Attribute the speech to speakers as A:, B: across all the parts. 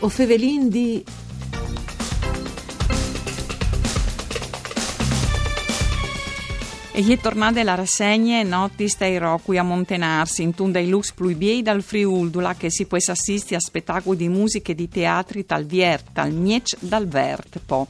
A: O fevelin di
B: E gli è tornata la rassegna Notti stai Rocui a Montenarsi, in tunda i lux pluibiei dal Friuldula che si può assistere a spettacoli di musica e di teatri tal Viert, tal Miec, dal Vert, po.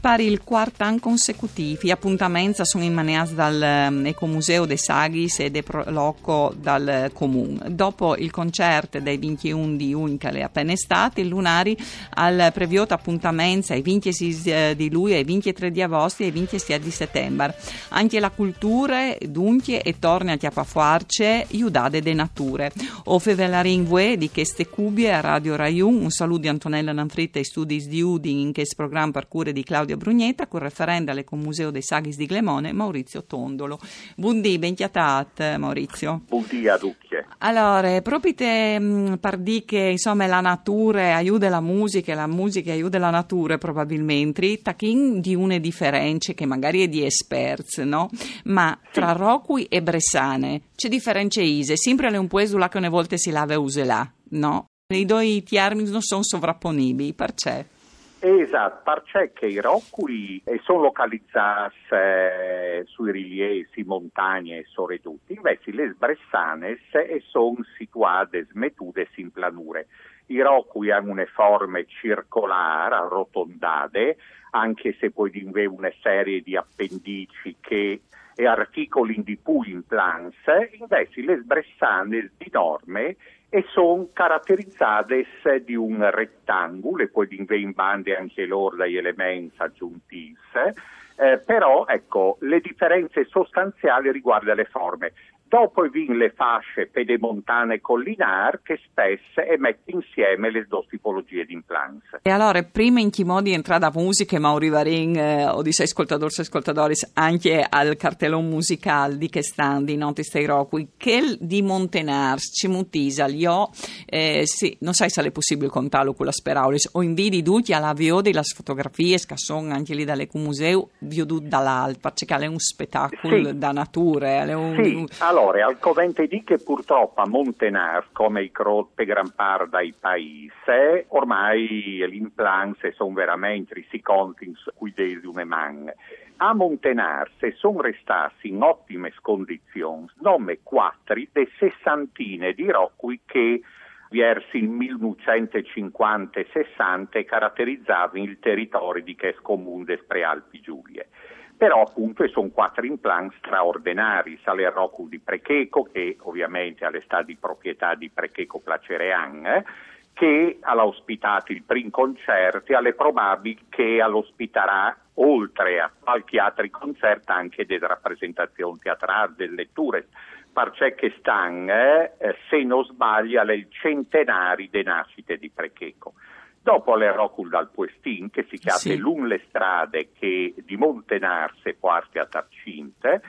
B: Pari il quarto anno consecutivo, gli appuntamenti sono in immaniati dal um, Ecomuseo dei Saghis e de Proloco dal Comune. Dopo il concerto dei 21 di Unica le appena estate, il Lunari al previota appuntamento ai 26 di luglio, ai 23 di agosto e ai 26 di settembre. Anche la culture, dunque, e torna a chiappafuarce, iudade de nature. O fevelarin vue di queste cubie a Radio Raiun, un saluto di Antonella Nanfritta e studi di Udin in questo programma per cure di Claudia Brugnetta, con referenda con Museo dei Saghis di Glemone, Maurizio Tondolo. Buondì, ben chiatat, Maurizio.
C: Buondì a Ducchie.
B: Allora, proprio te mm, par di che insomma la natura aiuta la musica e la musica aiuta la natura probabilmente, tachin di une differenze che magari è di esperti, no? Ma tra Rocui e Bressane c'è differenza ise, sempre le un puesula che una volta si lava e usa no? I due termini non sono sovrapponibili, perché?
C: Esatto, perché che i Rocui sono localizzati eh, sui rilievi, montagne e soreduti, invece le Bressanes sono situate smettute in planure. I Rocui hanno una forma circolare, arrotondate, anche se poi avere una serie di appendici che e articoli di più in plans, invece le Bressanes di norme e sono caratterizzate di un rettangolo e poi in bande anche loro dagli elementi aggiuntivi, eh, però ecco, le differenze sostanziali riguardano le forme. Dopo vin le fasce pedemontane e collinari che spesso mette insieme le due tipologie di implants.
B: E allora, prima in che modi entra da musica, Mauri Varin eh, o di sei ascoltatori e ascoltatori anche al cartellone musicale di che stand di Noti Stay Rock, che di Montenars, ci mutisa, io, eh, sì, non sai se è possibile contarlo con la Speraulis, o invidi tutti alla vio delle fotografie, che sono anche lì dall'Ecomuseo, vio dall'alto, perché è un spettacolo
C: sì.
B: da natura. È un,
C: sì. Allora, al covente di che purtroppo a Montenar, come i crotte gran par dai paesi, ormai le implanze sono veramente, si conti cui dei di una man. A Montenar, se sono restati in ottime condizioni, nome quattro de sessantine di rocui che verso il 1950 e 60 caratterizzavano il territorio di Ches Comune des Prealpi Giulie però appunto sono quattro implants straordinari, sale Rocco di Precheco, che ovviamente ha l'estate di proprietà di Precheco Placerean, eh, che ha ospitato il primo concerto e alle probabili che l'ospiterà oltre a qualche altro concerto anche delle rappresentazioni teatrali, delle letture, perché che stanno, eh, se non sbaglio, alle centenari delle nascite di Precheco. Dopo le Rocul dal Puestin, che si chiama sì. Lun le strade che di Montenarse parte a Tarcinte,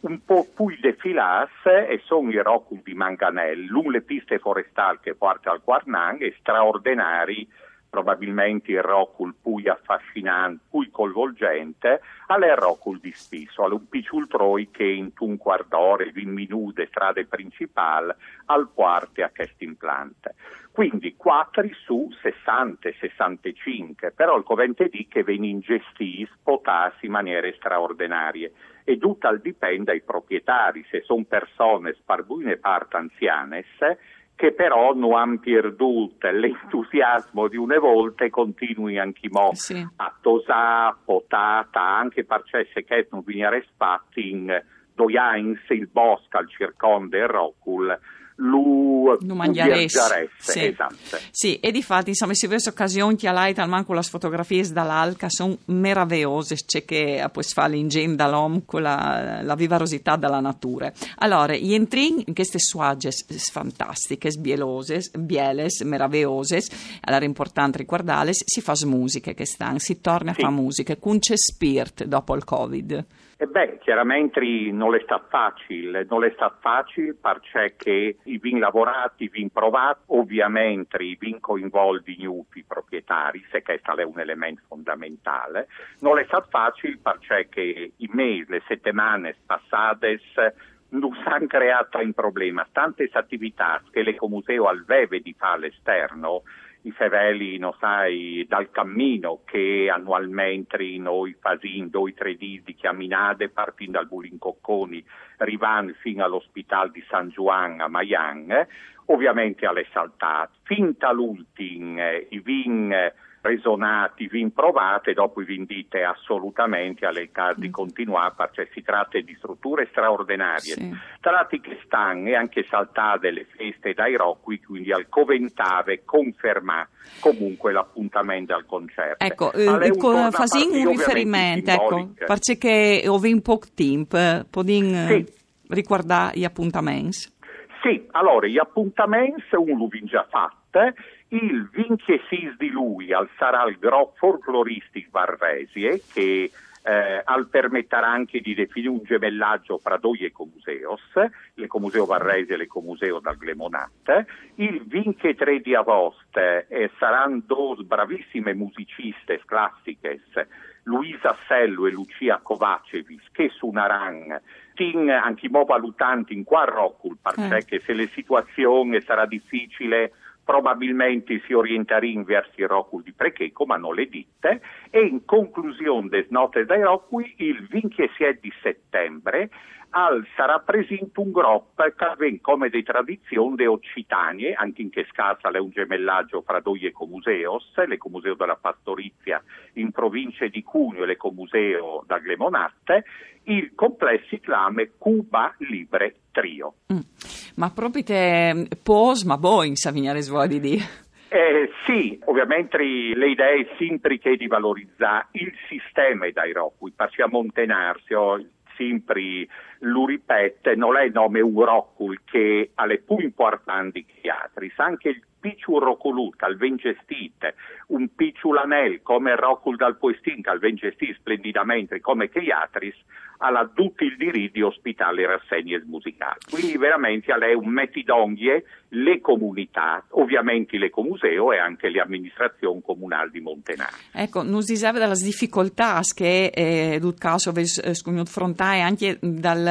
C: un po' più defilas e sono i Rocul di Manganel, lun le piste forestali che parte al Quarnang e straordinari probabilmente il Rocul più affascinante, più coinvolgente, alle Rocul di Spisso, un picciultroi che in un quarto d'ora, 20 minuti, strade principali, al quarto a questo implante. Quindi 4 su 60-65, però il covente di che viene ingestiti, spotati in maniere straordinarie e tutto dipende dai proprietari, se sono persone sparbuine part anziane che però non hanno perduto l'entusiasmo di una volta e continui anche mo sì. a tosare, potata, anche perché se che non viene spatti in Doians, il bosco al circonde e Rocul, lu,
B: lu mangiaresse.
C: Sì. Esatto.
B: sì, e di fatti insomma si vede occasioni che lei talmente le fotografie dall'alca sono meravigliose c'è che poi fa l'ingegno dall'uomo con la, la vivarosità della natura allora gli entri in queste suagge fantastiche bielose bieles meravigliose allora è importante ricordarle si fa musica che stanno si torna sì. a fare musica con c'è spirit dopo il covid
C: e beh, chiaramente non è stato facile, non è stato facile perché i vin lavorati, i vin provati, ovviamente i vin coinvolti i proprietari, se questo è un elemento fondamentale, non è stato facile perché i mesi, le settimane passate non hanno creato un problema. Tante attività che l'Ecomuseo aveva di fare all'esterno i feveli, no sai, dal cammino che annualmente noi facciamo due tre di camminate partendo dal Bulincocconi, arrivando fino all'ospedale di San Juan a Mayan, eh, ovviamente alle saltate. Fin all'ultimo, eh, i vin eh, resonati, vi improvate, dopo vi dite assolutamente alle case di mm. continuare perché si tratta di strutture straordinarie, sì. tratti che stanno e anche saltate le feste dai Rocchi, quindi al Coventave conferma comunque l'appuntamento al concerto.
B: Ecco, eh, facendo un riferimento, ecco, perché ho in poco tempo, eh, podin sì. ricordare gli appuntamenti.
C: Sì, allora gli appuntamenti uno vi già fatto, il 26 di lui al sarà il Gro Folcloristic Varvesie che eh, al permetterà anche di definire un gemellaggio fra due ecomuseos, l'ecomuseo Varresi e l'ecomuseo dal Glemonat. Il 23 di agosto eh, saranno due bravissime musiciste classiche, Luisa Sello e Lucia Kovacevis, che suoneranno tin anche mo valutanti in qua Roccul, perché eh. se la situazione sarà difficile probabilmente si orienteranno verso il Rocul di Precheco, ma non le ditte, e in conclusione des note dai Rocui, il 27 di settembre al sarà presente un gruppo che avviene come di tradizione de occitanie, anche in che scassa è un gemellaggio fra due ecomuseos, l'ecomuseo della Pastorizia in provincia di Cuneo e l'ecomuseo da Glemonatte, il complesso si chiama Cuba Libre Trio. Mm.
B: Ma proprio te pos, ma boing, Savignare Svodi di...
C: Eh, sì, ovviamente le idee sempre che di valorizzare il sistema dai Rocui, perché a Montenarsi, oh, sempre lo ripete, non è il nome Urocul che ha le più importanti che altri, anche il picciu roculut al ven gestite, un picciu lanel come rocul dal poestin che al ven gestite splendidamente come Chiatris, ha tutti il diritto di ospitare rassegne musicali. Quindi veramente è un metidonglie le comunità, ovviamente l'ecomuseo e anche le amministrazioni comunali di Montenaro.
B: Ecco, non si sa delle difficoltà che eh, dut caso avesse affrontare anche dal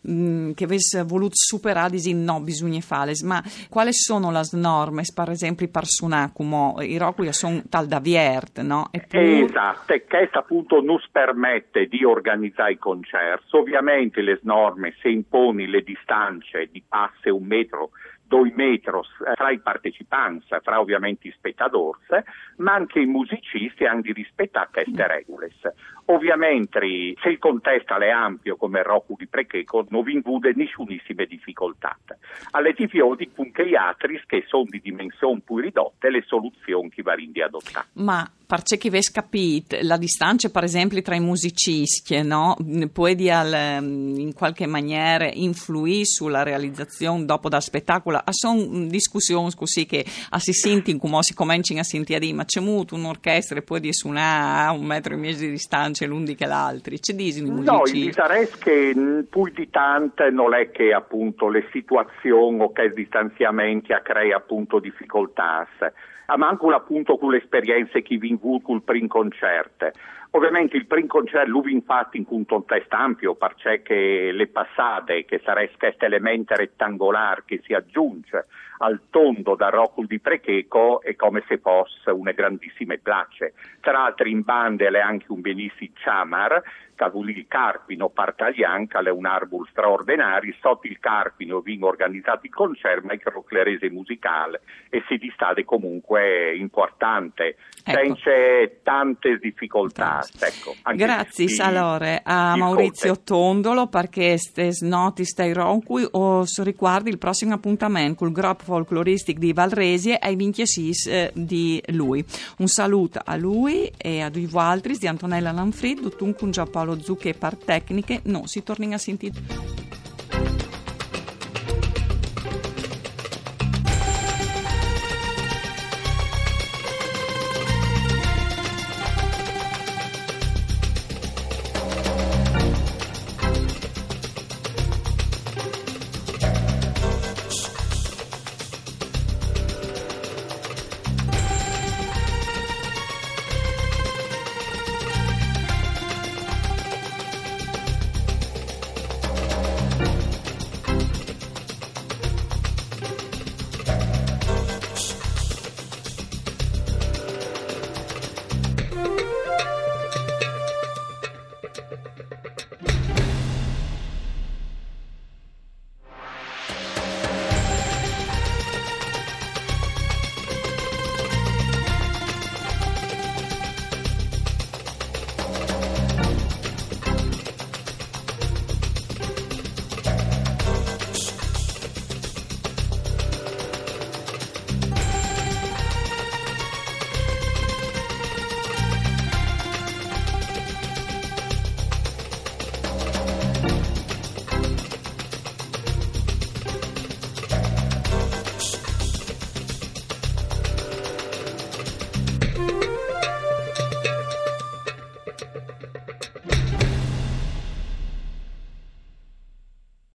B: mh, mm, che avesse voluto superare disin no bisogna fare, ma quali sono le norme, per esempio per suonacumo, i rocchi sono tal da viert, no?
C: Eppure... Esatto, che appunto non permette di organizzare i concerti, ovviamente le norme se imponi le distanze di passe un metro due metri fra i partecipanti, fra ovviamente i spettatori, ma anche i musicisti hanno di rispettare queste regole. Ovviamente se il contesto è ampio come Rocco di Precheco non vi include nessunissime difficoltà. Alle tifiodi punche gli altri che sono di dimensioni più ridotte le soluzioni che vanno di adottare.
B: Ma per chi avesse capito, la distanza per esempio tra i musicisti no? può in qualche maniera influire sulla realizzazione dopo dal spettacolo? Sono discussioni così che si sentono come si cominciano a sentire ma c'è molto un'orchestra e poi di suonare a un metro e mezzo di distanza c'è l'un che l'altri. Ci dici i
C: musici? No, il disarès che più di tante non è che appunto le situazioni o che il distanziamento crea appunto difficoltà, ma anche appunto con le esperienze che vi con il primo concerto. Ovviamente il primo concerto lui infatti in un contesto ampio perché le passate che sarebbe questo elemento rettangolare che si aggiunge al tondo da Rocul di Precheco è come se fosse una grandissima place. Tra l'altro in bande è anche un benissimo chamar Il Carpino, Partaglianca, è un arbol straordinario, sotto il Carpino vengono organizzati il concerto, ma il croclerese musicale e si distade comunque importante, ecco. senza tante difficoltà. Ecco,
B: Grazie di, allora a Maurizio Conte. Tondolo perché stes noti stai ronqui o riguardi il prossimo appuntamento col gruppo folcloristic di Valresie ai 26 eh, di lui. Un saluto a lui e a due altri di Antonella Lanfrid, Duttun Giappolo Paolo Zucche per tecniche, non si torna a sentire.